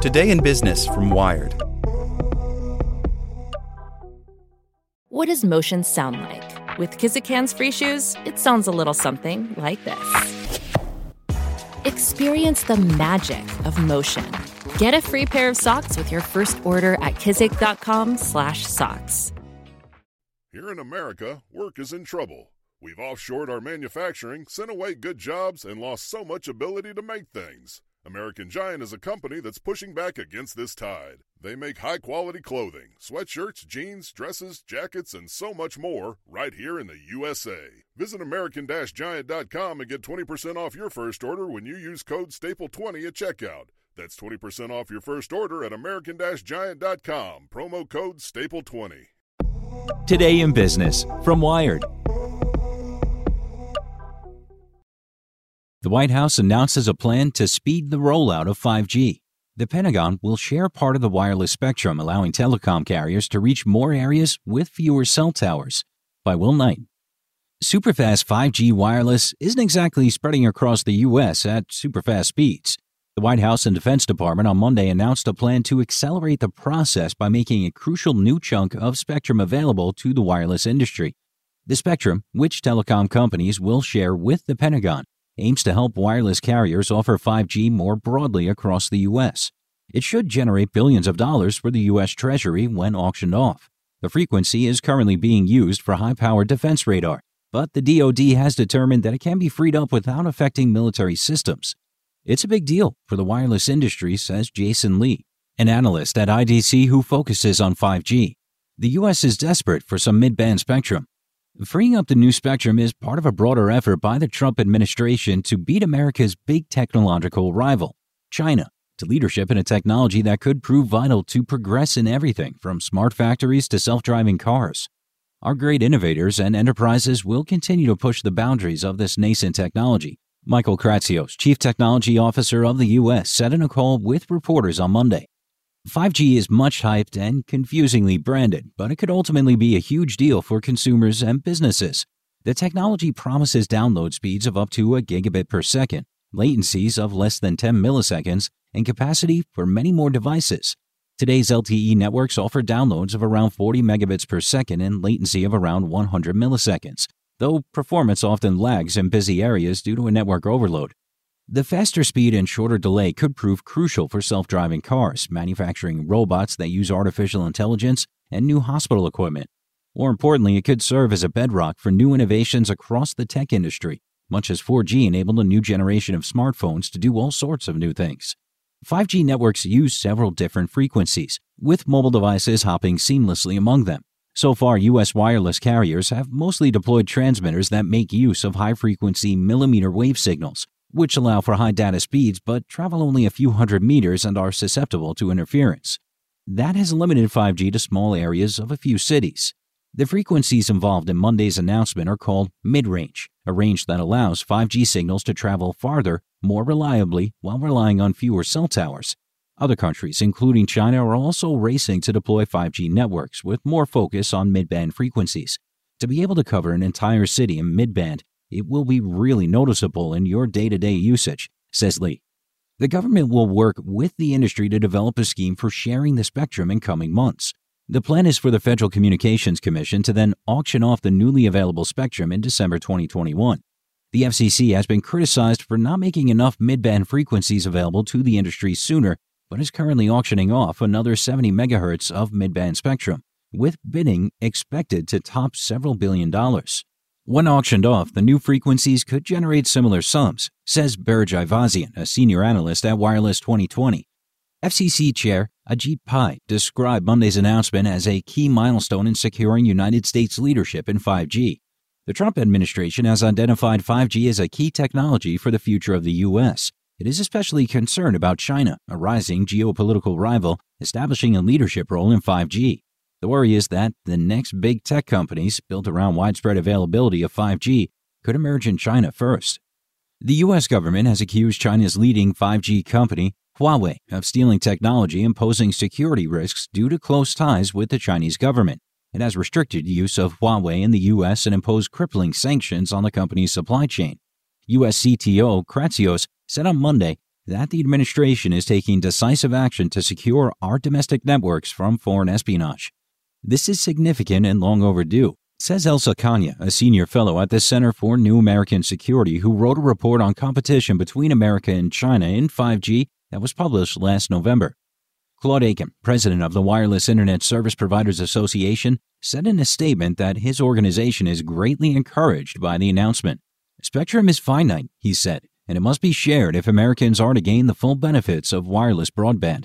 Today in Business from Wired. What does motion sound like? With Kizikans free shoes, it sounds a little something like this. Experience the magic of motion. Get a free pair of socks with your first order at kizik.com/socks. Here in America, work is in trouble. We've offshored our manufacturing, sent away good jobs, and lost so much ability to make things. American Giant is a company that's pushing back against this tide. They make high quality clothing, sweatshirts, jeans, dresses, jackets, and so much more right here in the USA. Visit American Giant.com and get 20% off your first order when you use code STAPLE20 at checkout. That's 20% off your first order at American Giant.com. Promo code STAPLE20. Today in Business from Wired. The White House announces a plan to speed the rollout of 5G. The Pentagon will share part of the wireless spectrum, allowing telecom carriers to reach more areas with fewer cell towers. By Will Knight. Superfast 5G wireless isn't exactly spreading across the U.S. at superfast speeds. The White House and Defense Department on Monday announced a plan to accelerate the process by making a crucial new chunk of spectrum available to the wireless industry. The spectrum, which telecom companies will share with the Pentagon, aims to help wireless carriers offer 5G more broadly across the U.S. It should generate billions of dollars for the U.S. Treasury when auctioned off. The frequency is currently being used for high powered defense radar, but the DoD has determined that it can be freed up without affecting military systems. It's a big deal for the wireless industry, says Jason Leigh, an analyst at IDC who focuses on 5G. The U.S. is desperate for some mid band spectrum, Freeing up the new spectrum is part of a broader effort by the Trump administration to beat America's big technological rival, China, to leadership in a technology that could prove vital to progress in everything from smart factories to self driving cars. Our great innovators and enterprises will continue to push the boundaries of this nascent technology. Michael Kratsios, Chief Technology Officer of the U.S., said in a call with reporters on Monday. 5G is much hyped and confusingly branded, but it could ultimately be a huge deal for consumers and businesses. The technology promises download speeds of up to a gigabit per second, latencies of less than 10 milliseconds, and capacity for many more devices. Today's LTE networks offer downloads of around 40 megabits per second and latency of around 100 milliseconds, though performance often lags in busy areas due to a network overload. The faster speed and shorter delay could prove crucial for self driving cars, manufacturing robots that use artificial intelligence, and new hospital equipment. More importantly, it could serve as a bedrock for new innovations across the tech industry, much as 4G enabled a new generation of smartphones to do all sorts of new things. 5G networks use several different frequencies, with mobile devices hopping seamlessly among them. So far, U.S. wireless carriers have mostly deployed transmitters that make use of high frequency millimeter wave signals, which allow for high data speeds but travel only a few hundred meters and are susceptible to interference. That has limited 5G to small areas of a few cities. The frequencies involved in Monday's announcement are called mid range, a range that allows 5G signals to travel farther more reliably while relying on fewer cell towers. Other countries, including China, are also racing to deploy 5G networks with more focus on mid band frequencies. To be able to cover an entire city in mid band it will be really noticeable in your day to day usage, says Leigh. The government will work with the industry to develop a scheme for sharing the spectrum in coming months. The plan is for the Federal Communications Commission to then auction off the newly available spectrum in December 2021. The FCC has been criticized for not making enough mid-band frequencies available to the industry sooner, but is currently auctioning off another 70 megahertz of mid-band spectrum, with bidding expected to top several billion dollars. When auctioned off, the new frequencies could generate similar sums, says Berge Ayvazian, a senior analyst at Wireless 2020. FCC Chair Ajit Pai described Monday's announcement as a key milestone in securing United States leadership in 5G. The Trump administration has identified 5G as a key technology for the future of the U.S. It is especially concerned about China, a rising geopolitical rival, establishing a leadership role in 5G. The worry is that the next big tech companies built around widespread availability of 5G could emerge in China first. The U.S. government has accused China's leading 5G company, Huawei, of stealing technology and posing security risks due to close ties with the Chinese government. It has restricted use of Huawei in the U.S. and imposed crippling sanctions on the company's supply chain. U.S. CTO Kratsios said on Monday that the administration is taking decisive action to secure our domestic networks from foreign espionage. This is significant and long overdue, says Elsa Kania, a senior fellow at the Center for New American Security, who wrote a report on competition between America and China in 5G that was published last November. Claude Aiken, president of the Wireless Internet Service Providers Association, said in a statement that his organization is greatly encouraged by the announcement. Spectrum is finite, he said, and it must be shared if Americans are to gain the full benefits of wireless broadband.